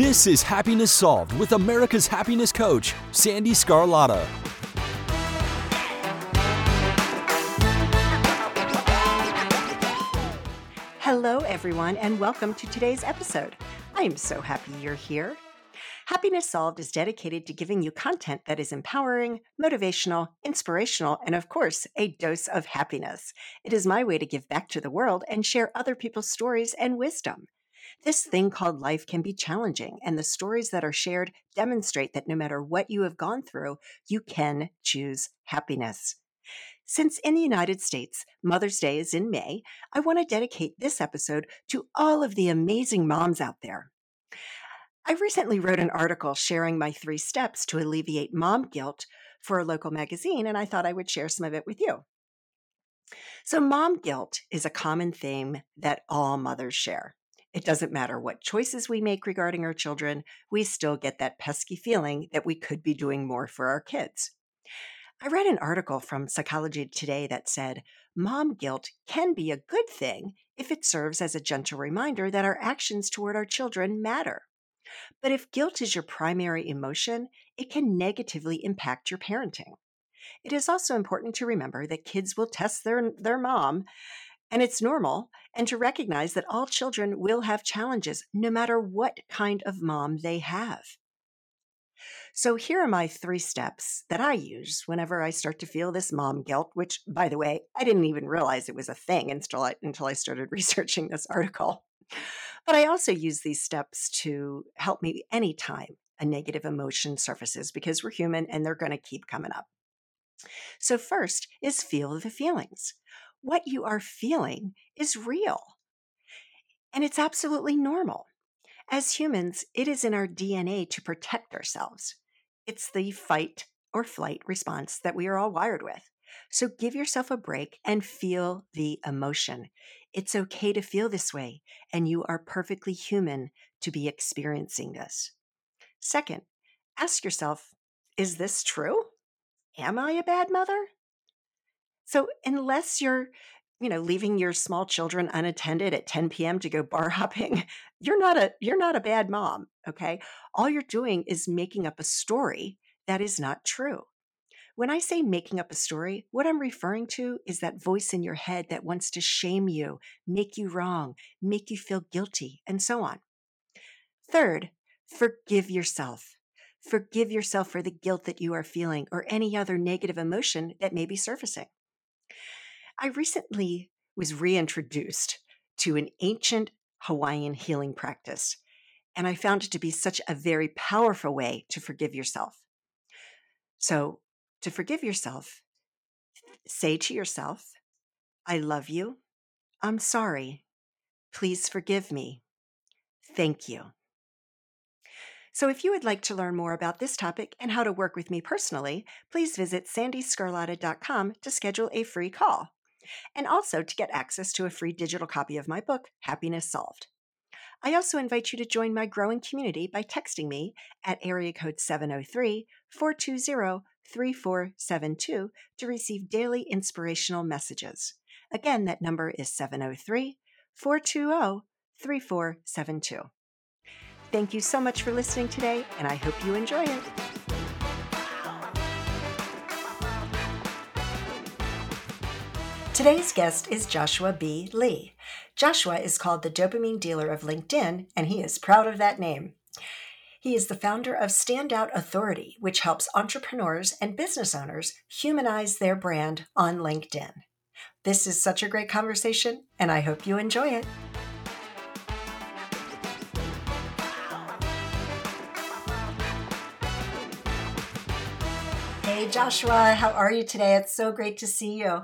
This is Happiness Solved with America's happiness coach, Sandee Sgarlata. Hello, everyone, and welcome to today's episode. I am so happy you're here. Happiness Solved is dedicated to giving you content that is empowering, motivational, inspirational, and of course, a dose of happiness. It is my way to give back to the world and share other people's stories and wisdom. This thing called life can be challenging, and the stories that are shared demonstrate that no matter what you have gone through, you can choose happiness. Since in the United States, Mother's Day is in May, I want to dedicate this episode to all of the amazing moms out there. I recently wrote an article sharing my three steps to alleviate mom guilt for a local magazine, and I thought I would share some of it with you. So, mom guilt is a common theme that all mothers share. It doesn't matter what choices we make regarding our children, we still get that pesky feeling that we could be doing more for our kids. I read an article from Psychology Today that said mom guilt can be a good thing if it serves as a gentle reminder that our actions toward our children matter. But if guilt is your primary emotion, it can negatively impact your parenting. It is also important to remember that kids will test their, their mom and it's normal, and to recognize that all children will have challenges no matter what kind of mom they have. So, here are my three steps that I use whenever I start to feel this mom guilt, which, by the way, I didn't even realize it was a thing until I, until I started researching this article. But I also use these steps to help me anytime a negative emotion surfaces because we're human and they're going to keep coming up. So, first is feel the feelings what you are feeling is real. And it's absolutely normal. As humans, it is in our DNA to protect ourselves. It's the fight or flight response that we are all wired with. So give yourself a break and feel the emotion. It's okay to feel this way, and you are perfectly human to be experiencing this. Second, ask yourself Is this true? Am I a bad mother? So unless you're, you know, leaving your small children unattended at 10 p.m. to go bar hopping, you're not a you're not a bad mom, okay? All you're doing is making up a story that is not true. When I say making up a story, what I'm referring to is that voice in your head that wants to shame you, make you wrong, make you feel guilty, and so on. Third, forgive yourself. Forgive yourself for the guilt that you are feeling or any other negative emotion that may be surfacing. I recently was reintroduced to an ancient Hawaiian healing practice, and I found it to be such a very powerful way to forgive yourself. So, to forgive yourself, say to yourself, I love you. I'm sorry. Please forgive me. Thank you. So, if you would like to learn more about this topic and how to work with me personally, please visit sandeesgarlata.com to schedule a free call and also to get access to a free digital copy of my book, Happiness Solved. I also invite you to join my growing community by texting me at area code 703 420 3472 to receive daily inspirational messages. Again, that number is 703 420 3472. Thank you so much for listening today, and I hope you enjoy it. Today's guest is Joshua B. Lee. Joshua is called the dopamine dealer of LinkedIn, and he is proud of that name. He is the founder of Standout Authority, which helps entrepreneurs and business owners humanize their brand on LinkedIn. This is such a great conversation, and I hope you enjoy it. Hey, Joshua, how are you today? It's so great to see you.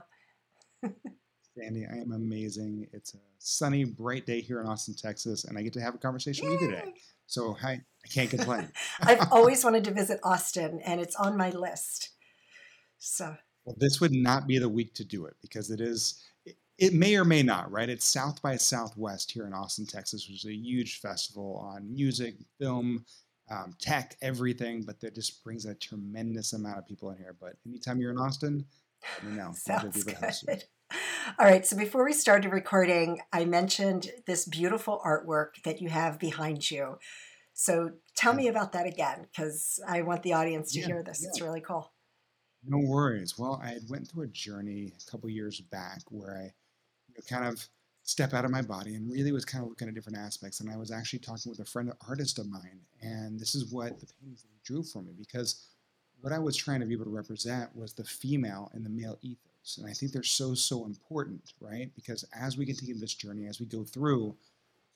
Sandee, I am amazing. It's a sunny, bright day here in Austin, Texas, and I get to have a conversation Yay. with you today. So hi, I can't complain. I've always wanted to visit Austin, and it's on my list. So well, this would not be the week to do it because it is. It, it may or may not, right? It's South by Southwest here in Austin, Texas, which is a huge festival on music, film, um, tech, everything. But that just brings a tremendous amount of people in here. But anytime you're in Austin, let me know. Sounds good. All right. So before we started recording, I mentioned this beautiful artwork that you have behind you. So tell me about that again, because I want the audience to Yeah, hear this. yeah. It's really cool. No worries. Well, I had went through a journey a couple years back where I you know, kind of step out of my body and really was kind of looking at different aspects. And I was actually talking with a friend, artist of mine, and this is what the paintings drew for me because what I was trying to be able to represent was the female and the male ethos. And I think they're so, so important, right? Because as we continue this journey, as we go through,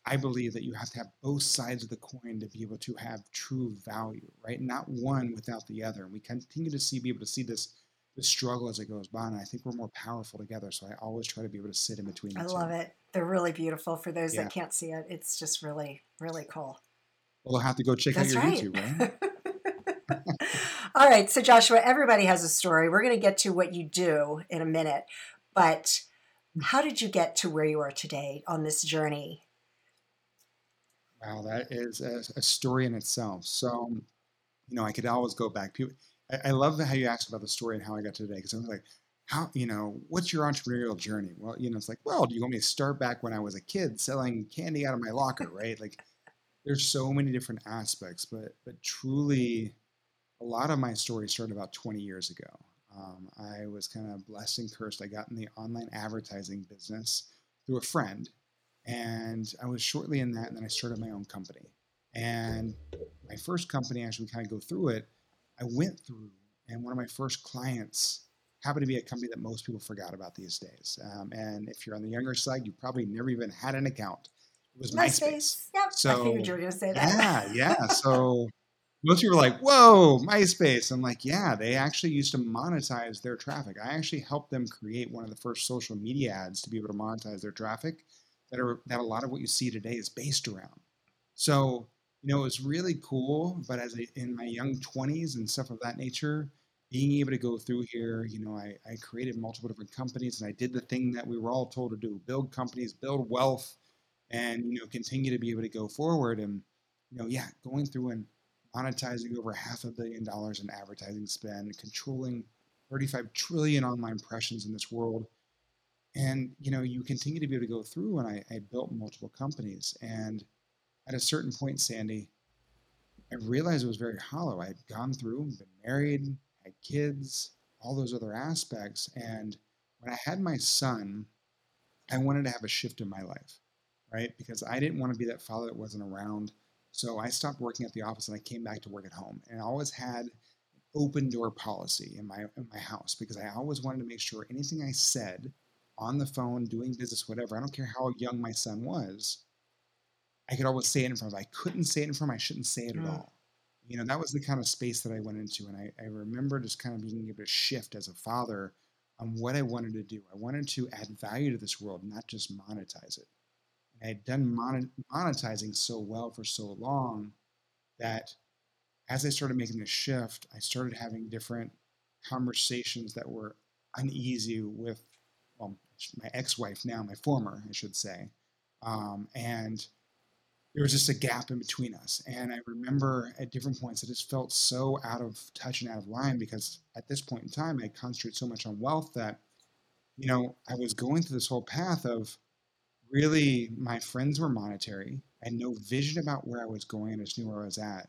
I believe that you have to have both sides of the coin to be able to have true value, right? Not one without the other. And we continue to see, be able to see this, this struggle as it goes by. And I think we're more powerful together. So I always try to be able to sit in between. I two. love it. They're really beautiful. For those Yeah. that can't see it, it's just really, really cool. Well, I'll have to go check That's out your right. YouTube, right? All right. So, Joshua, everybody has a story. We're going to get to what you do in a minute. But how did you get to where you are today on this journey? Wow, that is a, a story in itself. So, um, you know, I could always go back. People, I, I love how you asked about the story and how I got to today because I was like, how, you know, what's your entrepreneurial journey? Well, you know, it's like, well, do you want me to start back when I was a kid selling candy out of my locker, right? Like, there's so many different aspects, but but truly, a lot of my story started about 20 years ago. Um, I was kind of blessed and cursed. I got in the online advertising business through a friend, and I was shortly in that, and then I started my own company. And my first company, as we kind of go through it, I went through, and one of my first clients happened to be a company that most people forgot about these days. Um, and if you're on the younger side, you probably never even had an account. It was MySpace. Yep. I So, figured you were going to say that. Yeah, yeah. So most people are like, whoa, MySpace. I'm like, yeah, they actually used to monetize their traffic. I actually helped them create one of the first social media ads to be able to monetize their traffic that are that a lot of what you see today is based around. So, you know, it was really cool, but as a, in my young 20s and stuff of that nature, being able to go through here, you know, I, I created multiple different companies and I did the thing that we were all told to do, build companies, build wealth, and you know continue to be able to go forward and you know yeah going through and monetizing over half a billion dollars in advertising spend controlling 35 trillion online impressions in this world and you know you continue to be able to go through and i, I built multiple companies and at a certain point sandee i realized it was very hollow i had gone through been married had kids all those other aspects and when i had my son i wanted to have a shift in my life right? Because I didn't want to be that father that wasn't around. So I stopped working at the office and I came back to work at home. And I always had open door policy in my in my house because I always wanted to make sure anything I said on the phone, doing business, whatever, I don't care how young my son was, I could always say it in front of him. I couldn't say it in front of him, I shouldn't say it at Mm. all. You know, that was the kind of space that I went into. And I, I remember just kind of being able to shift as a father on what I wanted to do. I wanted to add value to this world, not just monetize it. I had done monetizing so well for so long that as I started making the shift, I started having different conversations that were uneasy with, well, my ex-wife now, my former, I should say, um, and there was just a gap in between us. And I remember at different points, I just felt so out of touch and out of line because at this point in time, I concentrated so much on wealth that, you know, I was going through this whole path of really my friends were monetary. I had no vision about where I was going. I just knew where I was at.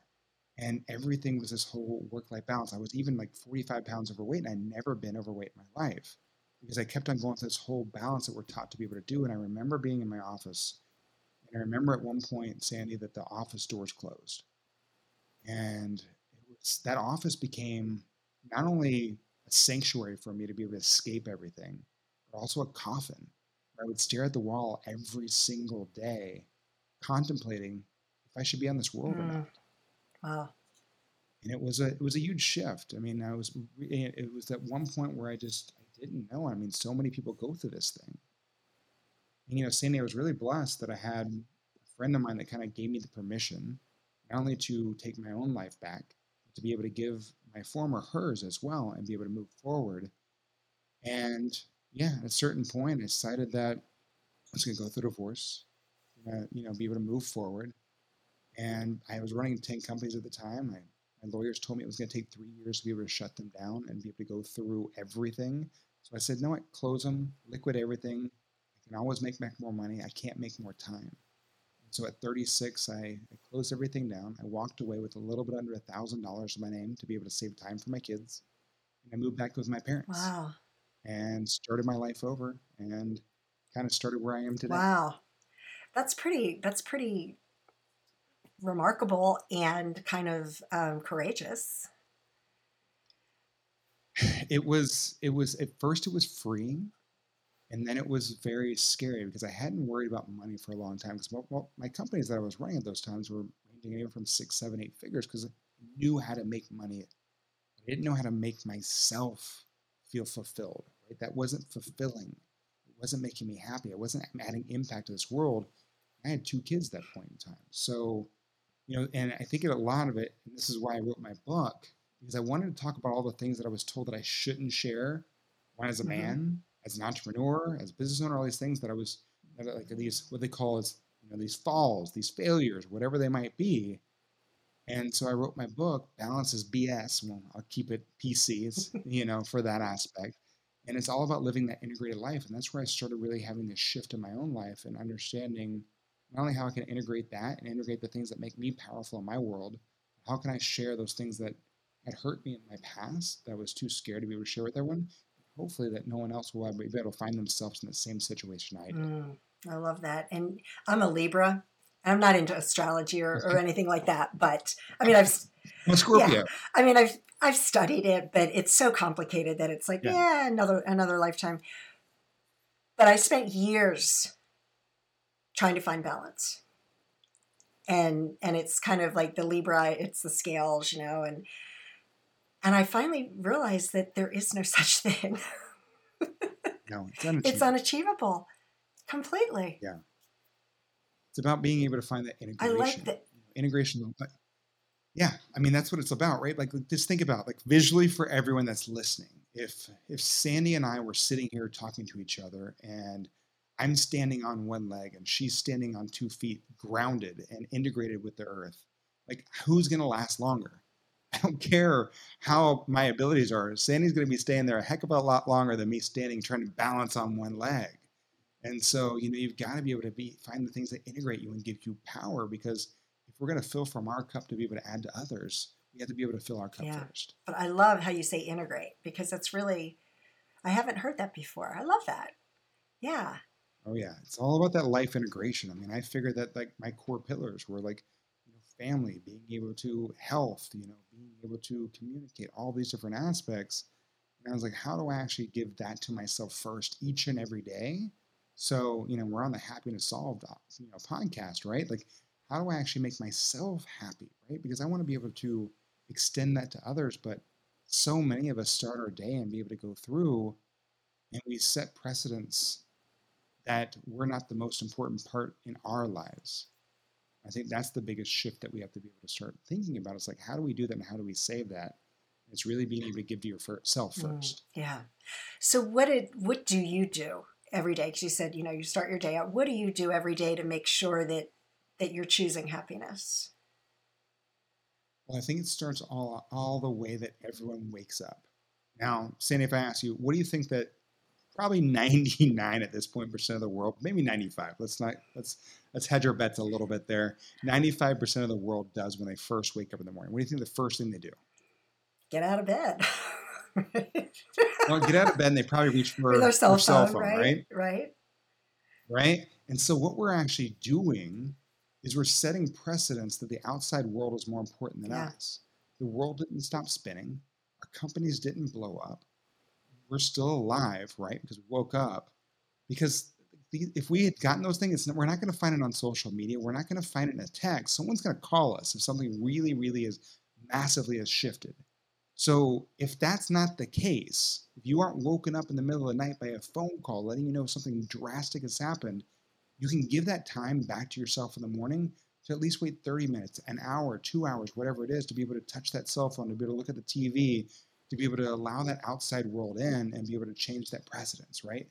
And everything was this whole work life balance. I was even like 45 pounds overweight, and I'd never been overweight in my life because I kept on going through this whole balance that we're taught to be able to do. And I remember being in my office, and I remember at one point, Sandee, that the office doors closed. And it was, that office became not only a sanctuary for me to be able to escape everything, but also a coffin I would stare at the wall every single day, contemplating if I should be on this world or Mm. not. Wow. And it was a it was a huge shift. I mean, I was it was at one point where I just I didn't know. I mean, so many people go through this thing. And you know, Sandee, I was really blessed that I had a friend of mine that kind of gave me the permission not only to take my own life back, but to be able to give my former hers as well and be able to move forward. And yeah, at a certain point, I decided that I was going to go through divorce, you know, be able to move forward. And I was running 10 companies at the time. I, my lawyers told me it was going to take three years to be able to shut them down and be able to go through everything. So I said, no, what, close them, liquid everything. I can always make back more money. I can't make more time. So at 36, I, I closed everything down. I walked away with a little bit under a thousand dollars in my name to be able to save time for my kids. And I moved back with my parents. Wow. And started my life over and kind of started where I am today. Wow. That's pretty that's pretty remarkable and kind of um, courageous. It was it was at first it was freeing and then it was very scary because I hadn't worried about money for a long time because well, my companies that I was running at those times were ranging anywhere from six, seven, eight figures because I knew how to make money. I didn't know how to make myself feel fulfilled. Right? That wasn't fulfilling. It wasn't making me happy. I wasn't adding impact to this world. I had two kids at that point in time. So, you know, and I think a lot of it, and this is why I wrote my book, because I wanted to talk about all the things that I was told that I shouldn't share. One as a mm-hmm. man, as an entrepreneur, as a business owner, all these things that I was like these what they call as you know these falls, these failures, whatever they might be. And so I wrote my book, Balance is BS. Well, I'll keep it PC, you know, for that aspect. And it's all about living that integrated life. And that's where I started really having this shift in my own life and understanding not only how I can integrate that and integrate the things that make me powerful in my world, how can I share those things that had hurt me in my past that I was too scared to be able to share with everyone, hopefully that no one else will ever be able to find themselves in the same situation I did. Mm, I love that. And I'm a Libra. I'm not into astrology or, or anything like that, but I mean, I've well, Scorpio. Yeah, I mean, I've I've studied it, but it's so complicated that it's like, yeah. yeah, another another lifetime. But I spent years trying to find balance, and and it's kind of like the Libra, it's the scales, you know, and and I finally realized that there is no such thing. no, it's unachievable. It's unachievable. Completely. Yeah. It's about being able to find that integration. I like that. Integration. Yeah, I mean that's what it's about, right? Like just think about like visually for everyone that's listening. If if Sandee and I were sitting here talking to each other and I'm standing on one leg and she's standing on two feet, grounded and integrated with the earth, like who's going to last longer? I don't care how my abilities are. Sandee's going to be staying there a heck of a lot longer than me standing trying to balance on one leg. And so, you know, you've got to be able to be find the things that integrate you and give you power because if we're going to fill from our cup to be able to add to others, we have to be able to fill our cup yeah. first. But I love how you say integrate because that's really I haven't heard that before. I love that. Yeah. Oh yeah, it's all about that life integration. I mean, I figured that like my core pillars were like family, being able to health, you know, being able to communicate, all these different aspects. And I was like, how do I actually give that to myself first each and every day? So, you know, we're on the Happiness Solved, you know, podcast, right? Like, how do I actually make myself happy, right? Because I want to be able to extend that to others, but so many of us start our day and be able to go through and we set precedents that we're not the most important part in our lives. I think that's the biggest shift that we have to be able to start thinking about. It's like, how do we do that and how do we save that? It's really being able to give to yourself mm, first. Mm, yeah. So what did what do you do every day? Because you said you know you start your day out. What do you do every day to make sure that that you're choosing happiness? Well, I think it starts all all the way that everyone wakes up. Now, Sandee, if I ask you, what do you think that probably 99 at this point percent of the world, maybe 95. Let's not let's let's hedge our bets a little bit there. 95% of the world does when they first wake up in the morning. What do you think the first thing they do? Get out of bed. well, get out of bed and they probably reach for, their cell, cell phone, right? right? Right. Right. And so what we're actually doing is we're setting precedents that the outside world is more important than yeah. us. The world didn't stop spinning. Our companies didn't blow up we're still alive, right? Because we woke up. Because if we had gotten those things, we're not going to find it on social media. We're not going to find it in a text. Someone's going to call us if something really, really is massively has shifted. So if that's not the case, if you aren't woken up in the middle of the night by a phone call letting you know something drastic has happened, you can give that time back to yourself in the morning to at least wait 30 minutes, an hour, two hours, whatever it is, to be able to touch that cell phone, to be able to look at the TV, to be able to allow that outside world in and be able to change that precedence, right?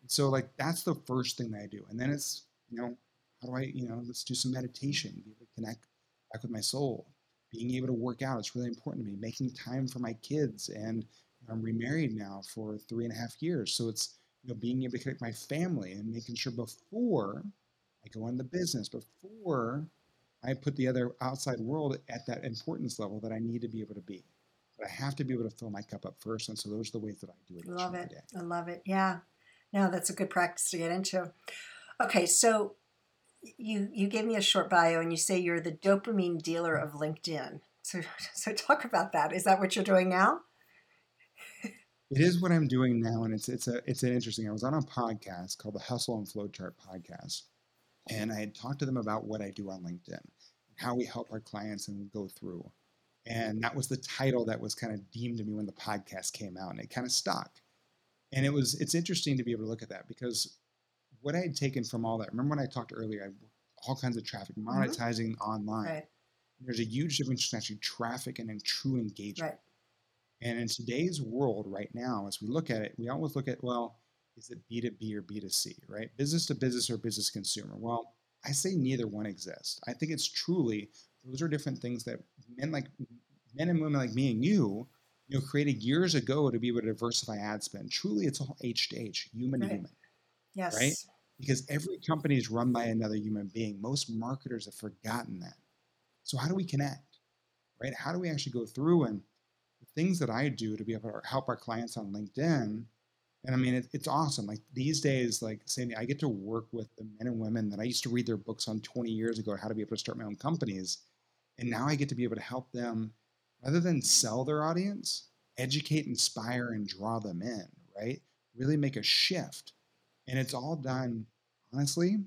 And so like that's the first thing that I do. And then it's, you know, how do I, you know, let's do some meditation, be able to connect back with my soul. Being able to work out it's really important to me. Making time for my kids and I'm remarried now for three and a half years. So it's, you know, being able to connect my family and making sure before I go into business before I put the other outside world at that importance level that I need to be able to be. But I have to be able to fill my cup up first. And so those are the ways that I do it. I love it. I love it. Yeah. No, that's a good practice to get into. Okay, so you you gave me a short bio and you say you're the dopamine dealer of LinkedIn. So so talk about that. Is that what you're doing now? It is what I'm doing now, and it's it's a it's an interesting. I was on a podcast called the Hustle and Flowchart podcast, and I had talked to them about what I do on LinkedIn, how we help our clients and go through, and that was the title that was kind of deemed to me when the podcast came out, and it kind of stuck. And it was it's interesting to be able to look at that because what I had taken from all that. Remember when I talked earlier, I all kinds of traffic, mm-hmm. monetizing mm-hmm. online. Right. There's a huge difference between actually traffic and in true engagement. Right. And in today's world right now, as we look at it, we always look at, well, is it B2B or B2C, right? Business to business or business consumer? Well, I say neither one exists. I think it's truly, those are different things that men like men and women like me and you, you know, created years ago to be able to diversify ad spend. Truly, it's all H to H, human right. to human. Yes. Right? Because every company is run by another human being. Most marketers have forgotten that. So how do we connect? Right? How do we actually go through and the things that I do to be able to help our clients on LinkedIn? And I mean, it, it's awesome. Like these days, like Sandee, I get to work with the men and women that I used to read their books on 20 years ago, how to be able to start my own companies. And now I get to be able to help them rather than sell their audience, educate, inspire, and draw them in, right? Really make a shift and it's all done, honestly,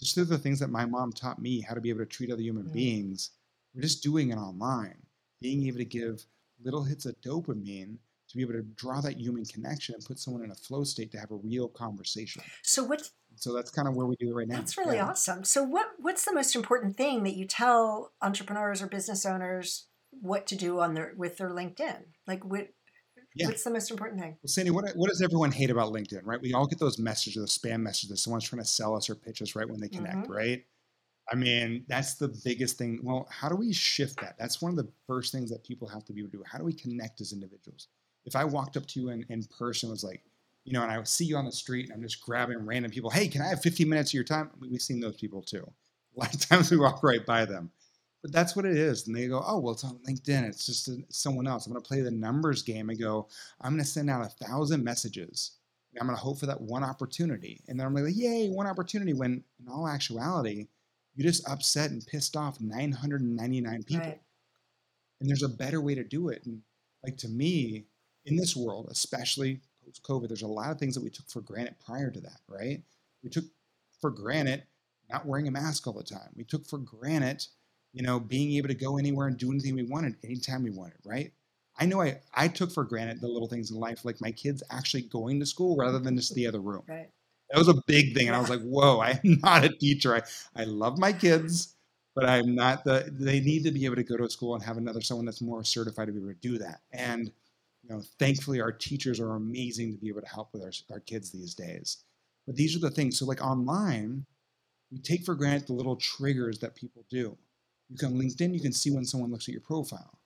just through the things that my mom taught me how to be able to treat other human mm. beings. We're just doing it online, being able to give little hits of dopamine to be able to draw that human connection and put someone in a flow state to have a real conversation. So what so that's kind of where we do it right now. That's really yeah. awesome. So what what's the most important thing that you tell entrepreneurs or business owners what to do on their with their LinkedIn? Like what yeah. What's the most important thing? Well, Sandee, what, what does everyone hate about LinkedIn, right? We all get those messages, those spam messages. Someone's trying to sell us or pitch us right when they connect, mm-hmm. right? I mean, that's the biggest thing. Well, how do we shift that? That's one of the first things that people have to be able to do. How do we connect as individuals? If I walked up to you in, in person, was like, you know, and I see you on the street and I'm just grabbing random people, hey, can I have 15 minutes of your time? We've seen those people too. A lot of times we walk right by them. But that's what it is. And they go, oh, well, it's on LinkedIn. It's just someone else. I'm going to play the numbers game and go, I'm going to send out a thousand messages. I'm going to hope for that one opportunity. And then I'm like, yay, one opportunity. When in all actuality, you just upset and pissed off 999 people. Right. And there's a better way to do it. And like to me, in this world, especially post COVID, there's a lot of things that we took for granted prior to that, right? We took for granted not wearing a mask all the time. We took for granted you know, being able to go anywhere and do anything we wanted anytime we wanted, right? I know I, I took for granted the little things in life, like my kids actually going to school rather than just the other room. Right. That was a big thing. And I was like, whoa, I'm not a teacher. I, I love my kids, but I'm not the, they need to be able to go to school and have another someone that's more certified to be able to do that. And, you know, thankfully our teachers are amazing to be able to help with our, our kids these days. But these are the things. So like online, we take for granted the little triggers that people do. You can LinkedIn, you can see when someone looks at your profile.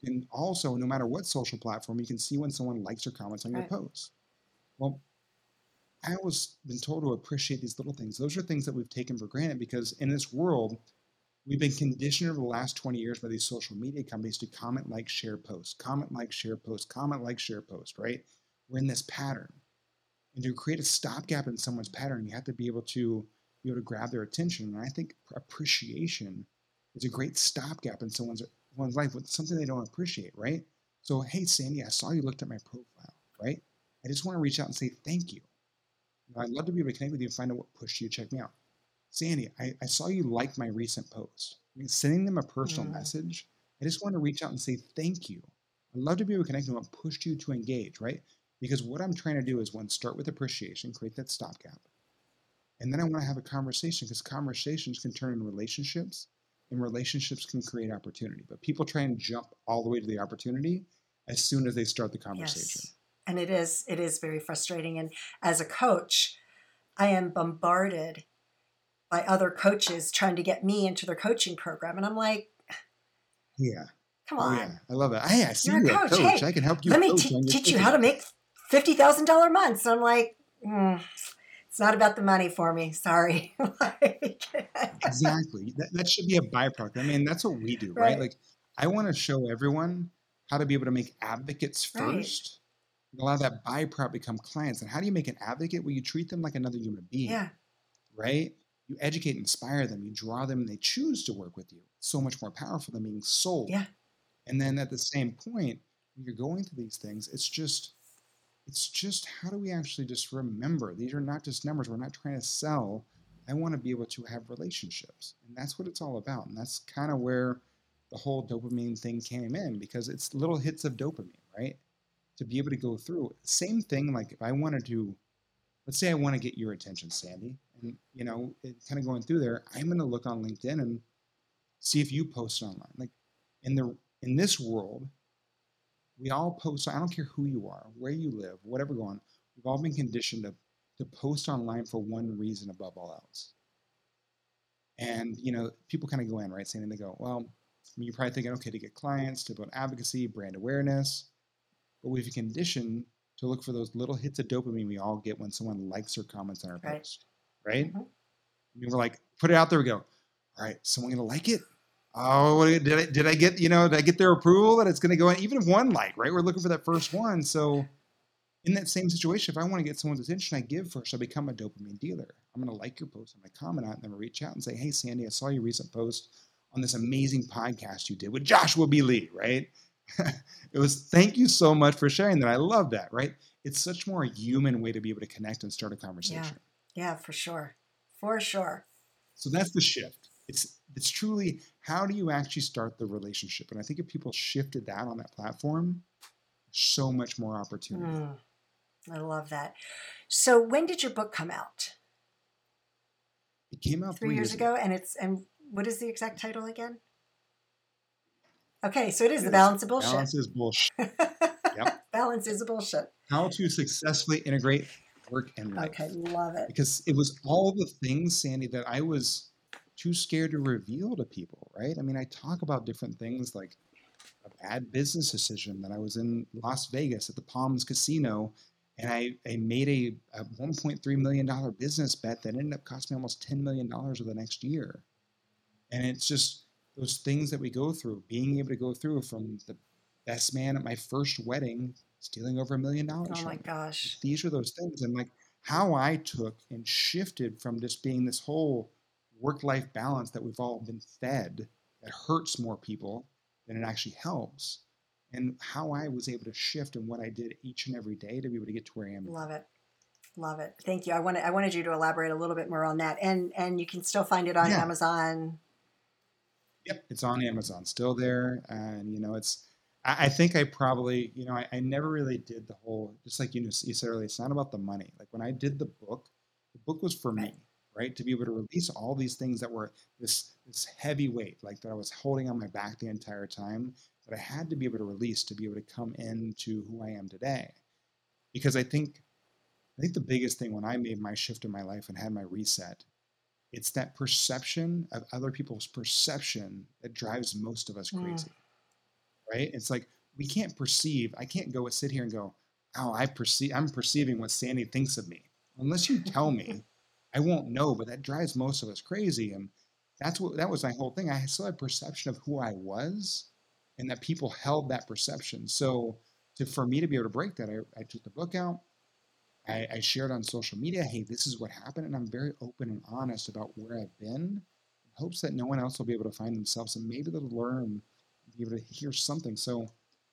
You can also, no matter what social platform, you can see when someone likes or comments on right. your posts. Well, I always been told to appreciate these little things. Those are things that we've taken for granted because in this world, we've been conditioned over the last 20 years by these social media companies to comment, like, share, post, comment, like, share, post, comment, like, share, post, right? We're in this pattern. And to create a stopgap in someone's pattern, you have to be able to be able to grab their attention. And I think appreciation is a great stopgap in someone's one's life with something they don't appreciate, right? So, hey, Sandee, I saw you looked at my profile, right? I just want to reach out and say thank you. you know, I'd love to be able to connect with you and find out what pushed you to check me out. Sandee, I, I saw you like my recent post. I mean, sending them a personal mm. message, I just want to reach out and say thank you. I'd love to be able to connect with what pushed you to engage, right? Because what I'm trying to do is one, start with appreciation, create that stopgap. And then I want to have a conversation because conversations can turn into relationships and relationships can create opportunity. But people try and jump all the way to the opportunity as soon as they start the conversation. Yes. And it is it is very frustrating. And as a coach, I am bombarded by other coaches trying to get me into their coaching program. And I'm like, Yeah. Come on. Oh, yeah. I love it. Hey, I see you're, you're a coach. coach. Hey, I can help you. Let me t- teach you how to make fifty thousand dollar months. And I'm like, mm, It's not about the money for me. Sorry. exactly. That, that should be a byproduct. I mean, that's what we do, right? Right. Like, I want to show everyone how to be able to make advocates Right. first. And allow that byproduct become clients. And how do you make an advocate? Well, you treat them like another human being, yeah. right? You educate, inspire them, you draw them, and they choose to work with you. It's so much more powerful than being sold. Yeah. And then at the same point, when you're going through these things, it's just, it's just how do we actually just remember these are not just numbers. We're not trying to sell. I want to be able to have relationships, and that's what it's all about. And that's kind of where the whole dopamine thing came in because it's little hits of dopamine, right? To be able to go through. Same thing. Like if I wanted to, let's say I want to get your attention, Sandee, and you know, it, kind of going through there, I'm going to look on LinkedIn and see if you post online. Like in the in this world, we all post. I don't care who you are, where you live, whatever going. on, We've all been conditioned to to post online for one reason above all else. And you know, people kind of go in right, saying they go, well, I mean, you're probably thinking, okay, to get clients, to build advocacy, brand awareness, but we've been conditioned to look for those little hits of dopamine we all get when someone likes or comments on our Right. post, right? Mhm. I mean, we're like, put it out there. We go, all right, someone gonna like it? Oh, did I, did I get? You know, did I get their approval that it's gonna go in? Even if one like, right? We're looking for that first one. So, in that same situation, if I want to get someone's attention, I give first. I become a dopamine dealer. I'm gonna like your post. I'm gonna comment on it, and then I'm gonna reach out and say, hey, Sandee, I saw your recent post on this amazing podcast you did with Joshua B. Lee, right? it was thank you so much for sharing that. I love that, right? It's such more human way to be able to connect and start a conversation. Yeah, Yeah, for sure. For sure. So that's the shift. It's it's truly how do you actually start the relationship? And I think if people shifted that on that platform, so much more opportunity. Mm, I love that. So when did your book come out? It came out Three years ago, and it's and what is the exact title again? Okay, so it is the Yes. balance of bullshit. Balance is bullshit. Yep. balance is a bullshit. How to successfully integrate work and life. Okay, love it. Because it was all the things, Sandee, that I was too scared to reveal to people, right? I mean, I talk about different things like a bad business decision that I was in Las Vegas at the Palms Casino and I, I made a, a $1.3 million business bet that ended up costing me almost $10 million over the next year. And it's just those things that we go through, being able to go through from the best man at my first wedding stealing over a million dollars. Oh my gosh. these are those things and like how i took and shifted from just being this whole work life balance that we've all been fed that hurts more people than it actually helps and how i was able to shift and what i did each and every day to be able to get to where i am. Love it. Love it. Thank you. I wanted I wanted you to elaborate a little bit more on that. And and you can still find it on Yeah. Amazon. Yep, it's on Amazon, still there, and you know, it's. I, I think I probably, you know, I, I never really did the whole. Just like you, know, you said earlier, it's not about the money. Like when I did the book, the book was for Right. me, right? To be able to release all these things that were this this heavy weight, like that I was holding on my back the entire time, that I had to be able to release to be able to come into who I am today. Because I think, I think the biggest thing when I made my shift in my life and had my reset it's that perception of other people's perception that drives most of us Mm. crazy right it's like we can't perceive i can't go sit here and go oh i perceive i'm perceiving what sandee thinks of me unless you tell me i won't know but that drives most of us crazy and that's what that was my whole thing i still had a perception of who i was and that people held that perception so to for me to be able to break that i, I took the book out I, I shared on social media, hey, this is what happened, and I'm very open and honest about where I've been, in hopes that no one else will be able to find themselves and maybe they'll learn, be able to hear something. So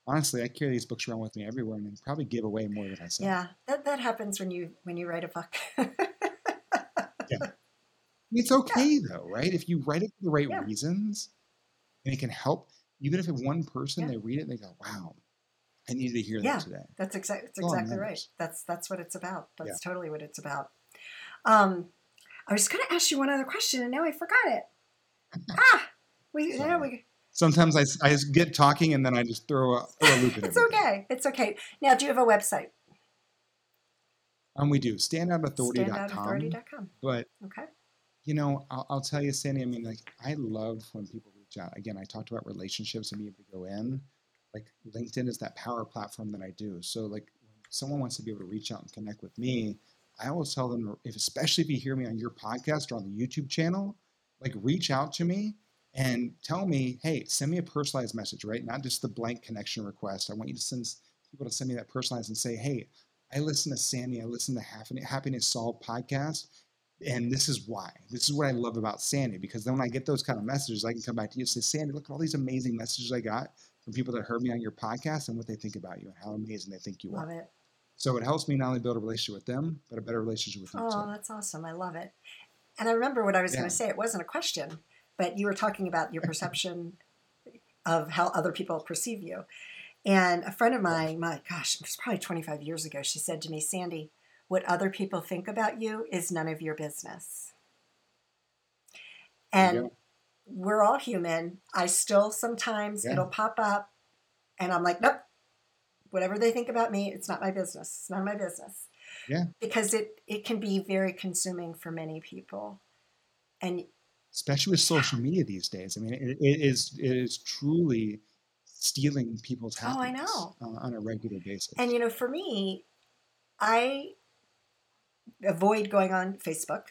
honestly, I carry these books around with me everywhere and probably give away more than I sell. Yeah, that, that happens when you when you write a book. It's okay though, right? If you write it for the right Yeah. reasons, and it can help, even if it's one person Yeah. they read it and they go, "Wow, I needed to hear Yeah. that today." That's exactly that's all exactly right. That's that's what it's about. That's Yeah. totally what it's about. Um, I was going to ask you one other question, and now I forgot it. ah, we now we. Sometimes I, just get talking and then I just throw a, throw a loop in It's okay. It's okay. Now, do you have a website? Um, we do standoutauthority.com, Standoutauthority.com. but Okay. you know, I'll, I'll tell you, Sandee. I mean, like, I love when people reach out. Again, I talked about relationships and being able to go in. Like, LinkedIn is that power platform that I do. So, like, when someone wants to be able to reach out and connect with me, I always tell them, if especially if you hear me on your podcast or on the YouTube channel, like reach out to me and tell me, hey, send me a personalized message, right? Not just the blank connection request. I want you to send people to send me that personalized and say, hey, I listen to Sandee, I listen to Happiness Solved podcast, and this is why. This is what I love about Sandee because then when I get those kind of messages, I can come back to you and say, Sandee, look at all these amazing messages I got from people that heard me on your podcast and what they think about you and how amazing they think you love are. Love it. So it helps me not only build a relationship with them, but a better relationship with you. Oh, too. that's awesome. I love it. And I remember what I was yeah. going to say. It wasn't a question, but you were talking about your perception of how other people perceive you. And a friend of mine, my gosh, it was probably 25 years ago, she said to me, Sandee, what other people think about you is none of your business. And we're all human. I still sometimes yeah. it'll pop up and I'm like, nope, whatever they think about me, it's not my business. It's none of my business. Yeah. Because it, it can be very consuming for many people. And especially with social media these days. I mean, it, it is it is truly stealing people's happiness oh, I know. Uh, on a regular basis. And you know, for me, I avoid going on Facebook,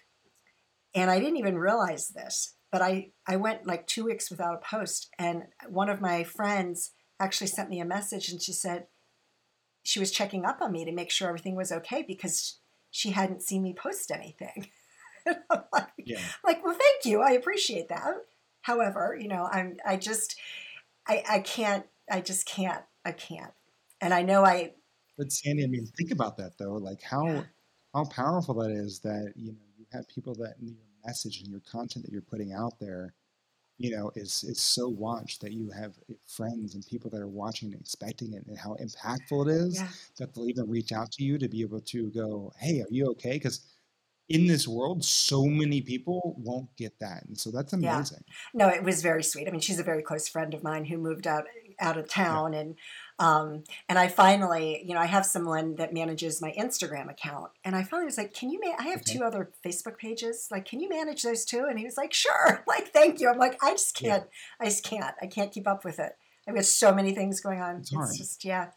and I didn't even realize this, but I I went like two weeks without a post, and one of my friends actually sent me a message, and she said she was checking up on me to make sure everything was okay because she hadn't seen me post anything. I'm like, yeah. like, well, thank you, I appreciate that. However, you know, I'm I just I, I can't, I just can't, I can't. And I know I. But Sandee, I mean, think about that though. Like how yeah. how powerful that is that you know you have people that your message and your content that you're putting out there, you know, is is so watched that you have eh, friends and people that are watching and expecting it, and how impactful it is yeah. that they'll even reach out to you to be able to go, "Hey, are you okay?" Because in this world, so many people won't get that, and so that's amazing. Yeah. No, it was very sweet. I mean, she's a very close friend of mine who moved out out of town, yeah. and um, and I finally, you know, I have someone that manages my Instagram account, and I finally was like, "Can you? Ma- I have okay. two other Facebook pages. Like, can you manage those too?" And he was like, "Sure." Like, thank you. I'm like, I just can't. Yeah. I just can't. I can't keep up with it. I've got so many things going on. It's, it's just yeah.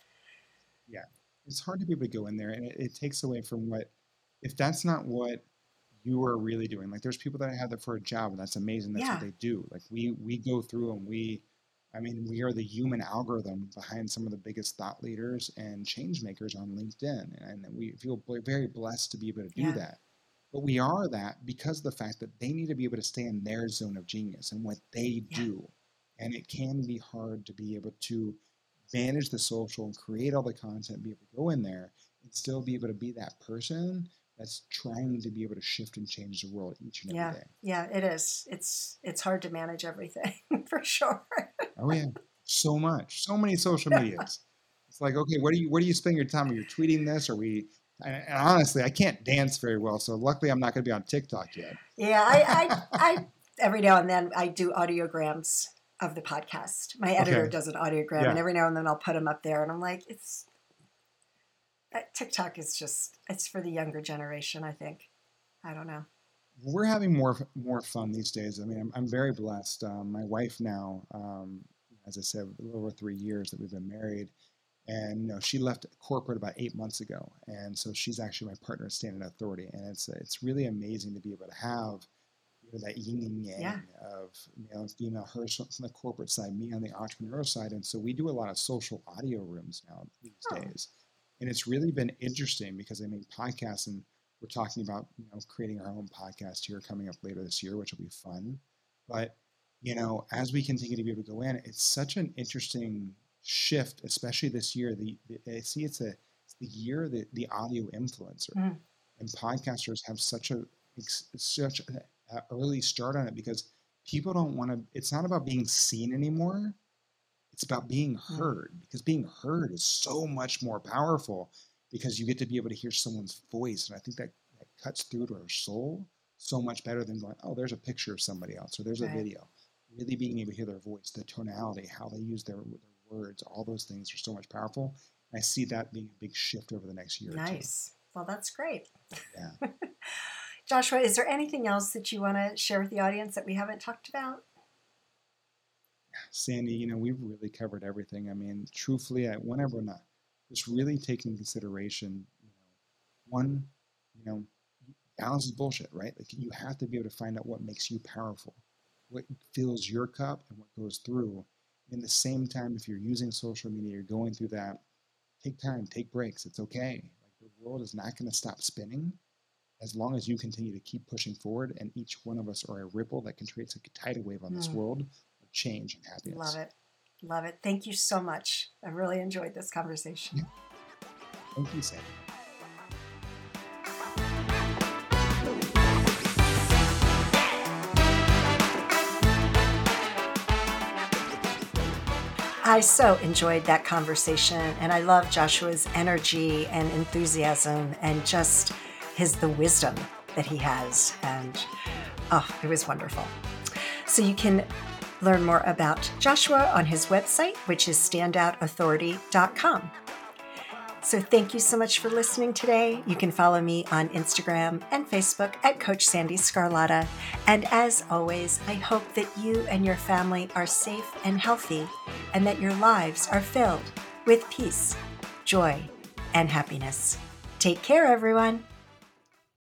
Yeah, it's hard to be able to go in there, and it, it takes away from what if that's not what you are really doing, like there's people that have that for a job and that's amazing. That's yeah. what they do. Like we we go through and we, I mean, we are the human algorithm behind some of the biggest thought leaders and change makers on LinkedIn, and we feel very blessed to be able to do yeah. that. But we are that because of the fact that they need to be able to stay in their zone of genius and what they yeah. do. And it can be hard to be able to manage the social and create all the content, be able to go in there and still be able to be that person that's trying to be able to shift and change the world each and yeah. every day. Yeah, it is. It's it's hard to manage everything for sure. oh yeah, so much, so many social medias. it's like, okay, what do you where do you spend your time? Are you tweeting this? Are we? And honestly, I can't dance very well, so luckily I'm not going to be on TikTok yet. Yeah, I, I, I every now and then I do audiograms of the podcast. My editor okay. does an audiogram, yeah. and every now and then I'll put them up there, and I'm like, it's TikTok is just it's for the younger generation. I think. I don't know. We're having more more fun these days. I mean, I'm, I'm very blessed. Um, my wife now, um, as I said, a little over three years that we've been married, and you know she left corporate about eight months ago, and so she's actually my partner at Standout Authority, and it's it's really amazing to be able to have you know, that yin and yang yeah. of male and female, her on the corporate side, me on the entrepreneurial side, and so we do a lot of social audio rooms now these oh. days and it's really been interesting because I mean podcasts and we're talking about you know creating our own podcast here coming up later this year, which will be fun. But you know, as we continue to be able to go in, it's such an interesting shift, especially this year. The, the I see it's a it's the year that the audio influencer mm. and podcasters have such a such an early start on it because people don't want to. It's not about being seen anymore it's about being mm. heard because being heard is so much more powerful because you get to be able to hear someone's voice. And I think that, that cuts through to our soul so much better than going, oh, there's a picture of somebody else or there's right. a video. Really being able to hear their voice, the tonality, how they use their, their words, all those things are so much powerful. And I see that being a big shift over the next year. Nice. Well, that's great. Yeah. Joshua, is there anything else that you want to share with the audience that we haven't talked about? Sandee, you know, we've really covered everything. I mean, truthfully, I want everyone to just really taking consideration, you know, one, you know, balance is bullshit, right? Like you have to be able to find out what makes you powerful, what fills your cup, and what goes through. In the same time, if you're using social media, you're going through that. Take time, take breaks. It's okay. Like the world is not going to stop spinning as long as you continue to keep pushing forward. And each one of us are a ripple that can create a tidal wave on this Mm. world change and happiness. Love it. Love it. Thank you so much. I really enjoyed this conversation. Thank you, Sam. I so enjoyed that conversation and I love Joshua's energy and enthusiasm and just his the wisdom that he has and oh it was wonderful. So you can learn more about Joshua on his website which is standoutauthority.com. So thank you so much for listening today. You can follow me on Instagram and Facebook at Coach Sandee Sgarlata. And as always, I hope that you and your family are safe and healthy and that your lives are filled with peace, joy, and happiness. Take care, everyone.